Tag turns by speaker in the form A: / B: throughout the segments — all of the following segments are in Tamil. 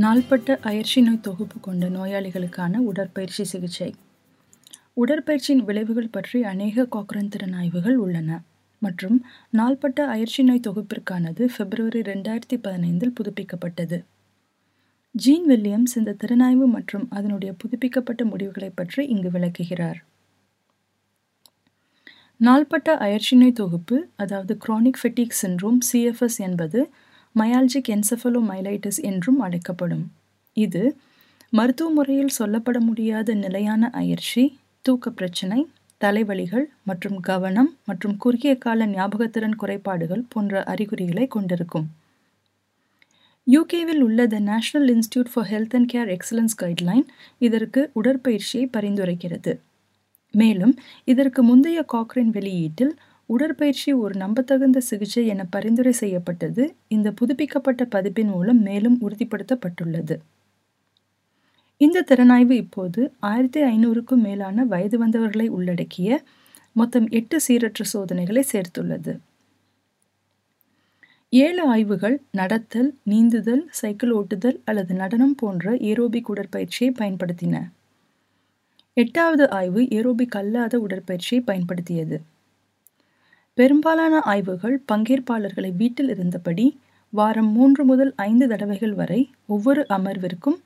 A: நாள்பட்ட அயற்சி நோய் தொகுப்பு கொண்ட நோயாளிகளுக்கான உடற்பயிற்சி சிகிச்சை. உடற்பயிற்சியின் விளைவுகள் பற்றி அநேக காக்ரன் திறன் ஆய்வுகள் உள்ளன. மற்றும் நாள்பட்ட அயற்சி நோய் தொகுப்பிற்கானது பிப்ரவரி ரெண்டாயிரத்தி பதினைந்தில் புதுப்பிக்கப்பட்டது. ஜீன் வில்லியம்ஸ் இந்த திறனாய்வு மற்றும் அதனுடைய புதுப்பிக்கப்பட்ட முடிவுகளை பற்றி இங்கு விளக்குகிறார். நாள்பட்ட அயற்சி நோய் தொகுப்பு அதாவது குரானிக் ஃபெட்டிக் சின்ரோம் சிஎஃப்எஸ் என்பது மயால்ஜிக் என்செஃபலோமைலைட்டிஸ் என்றும் அழைக்கப்படும். இது மருத்துவ முறையில் சொல்லப்பட முடியாத நிலையான அயற்சி தூக்க பிரச்சனை தலைவலிகள் மற்றும் கவனம் மற்றும் குறுகிய கால ஞாபகத்திறன் குறைபாடுகள் போன்ற அறிகுறிகளை கொண்டிருக்கும். யூகேவில் உள்ள the National Institute for Health and Care Excellence guideline இதற்கு உடற்பயிற்சியை பரிந்துரைக்கிறது. மேலும் இதற்கு முந்தைய காக்ரின் வெளியீட்டில் உடற்பயிற்சி ஒரு நம்பத்தகுந்த சிகிச்சை என பரிந்துரை செய்யப்பட்டது. இந்த புதுப்பிக்கப்பட்ட பதிப்பின் மூலம் மேலும் உறுதிப்படுத்தப்பட்டுள்ளது. இந்த திறனாய்வு இப்போது ஆயிரத்தி ஐநூறுக்கும் மேலான வயது வந்தவர்களை உள்ளடக்கிய மொத்தம் எட்டு சீரற்ற சோதனைகளை சேர்த்துள்ளது. ஏழு ஆய்வுகள் நடத்தல் நீந்துதல் சைக்கிள் ஓட்டுதல் அல்லது நடனம் போன்ற ஏரோபிக் உடற்பயிற்சியை பயன்படுத்தின. எட்டாவது ஆய்வு ஏரோபிக் அல்லாத உடற்பயிற்சியை பயன்படுத்தியது. பெரும்பாலான ஆய்வுகள் பங்கேற்பாளர்களை வீட்டில் இருந்தபடி வாரம் மூன்று முதல் ஐந்து தடவைகள் வரை ஒவ்வொரு அமர்விற்கும்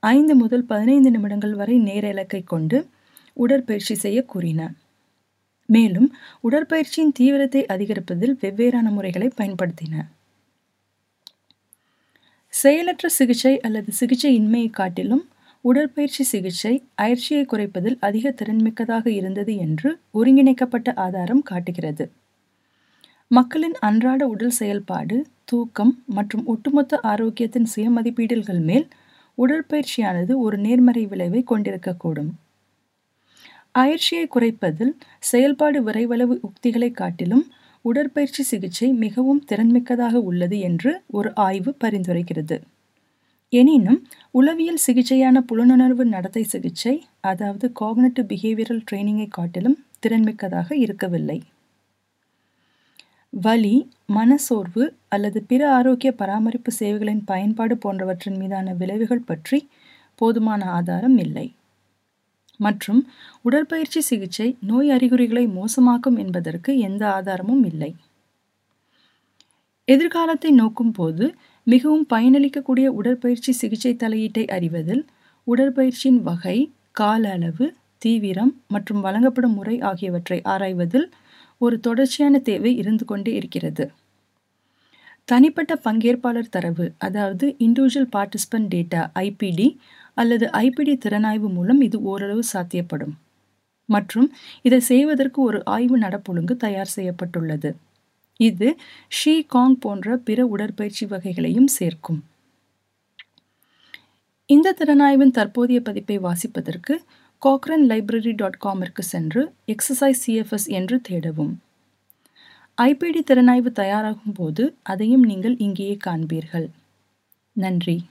A: ஐந்து முதல் பதினைந்து நிமிடங்கள் வரை நேர இலக்கை கொண்டு உடற்பயிற்சி செய்ய கூறின. மேலும் உடற்பயிற்சியின் தீவிரத்தை அதிகரிப்பதில் வெவ்வேறான முறைகளை பயன்படுத்தின. செயலற்ற சிகிச்சை அல்லது சிகிச்சை இன்மையை காட்டிலும் உடற்பயிற்சி சிகிச்சை அயற்சியை குறைப்பதில் அதிக திறன்மிக்கதாக இருந்தது என்று ஒருங்கிணைக்கப்பட்ட ஆதாரம் காட்டுகிறது. மக்களின் அன்றாட உடல் செயல்பாடு தூக்கம் மற்றும் ஒட்டுமொத்த ஆரோக்கியத்தின் சுயமதிப்பீடுகள் மேல் உடற்பயிற்சியானது ஒரு நேர்மறை விளைவை கொண்டிருக்கக்கூடும். அயற்சியை குறைப்பதில் செயல்பாடு விரைவளவு உக்திகளை காட்டிலும் உடற்பயிற்சி சிகிச்சை மிகவும் திறன்மிக்கதாக உள்ளது என்று ஒரு ஆய்வு பரிந்துரைக்கிறது. எனினும் உளவியல் சிகிச்சையான புலனுணர்வு நடத்தை சிகிச்சை அதாவது காக்னட்டிவ் பிஹேவியரல் ட்ரைனிங்கை காட்டிலும் திறன்மிக்கதாக இருக்கவில்லை. வலி மனசோர்வு அல்லது பிற ஆரோக்கிய பராமரிப்பு சேவைகளின் பயன்பாடு போன்றவற்றின் மீதான விளைவுகள் பற்றி போதுமான ஆதாரம் இல்லை. மற்றும் உடற்பயிற்சி சிகிச்சை நோய் அறிகுறிகளை மோசமாக்கும் என்பதற்கு எந்த ஆதாரமும் இல்லை. எதிர்காலத்தை நோக்கும் போது மிகவும் பயனளிக்கக்கூடிய உடற்பயிற்சி சிகிச்சை தலையீட்டை அறிவதில் உடற்பயிற்சியின் வகை கால அளவு தீவிரம் மற்றும் வழங்கப்படும் முறை ஆகியவற்றை ஆராய்வதில் ஒரு தொடர்ச்சியான தேவை இருந்து கொண்டே இருக்கிறது. தனிப்பட்ட பங்கேற்பாளர் தரவு அதாவது இண்டிவிஜுவல் பார்ட்டிசிபென்ட் டேட்டா ஐபிடி அல்லது ஐபிடி திறனாய்வு மூலம் இது ஓரளவு சாத்தியப்படும். மற்றும் இதை செய்வதற்கு ஒரு ஆய்வு நடப்பொழுங்கு தயார் செய்யப்பட்டுள்ளது. இது ஷீ காங் போன்ற பிற உடற்பயிற்சி வகைகளையும் சேர்க்கும். இந்த திறனாய்வின் தற்போதைய பதிப்பை வாசிப்பதற்கு காக்ரன் லைப்ரரி டாட் காமிற்கு சென்று எக்ஸசைஸ் சிஎஃப்எஸ் என்று தேடவும். ஐபிடி திறனாய்வு தயாராகும் போது அதையும் நீங்கள் இங்கேயே காண்பீர்கள். நன்றி.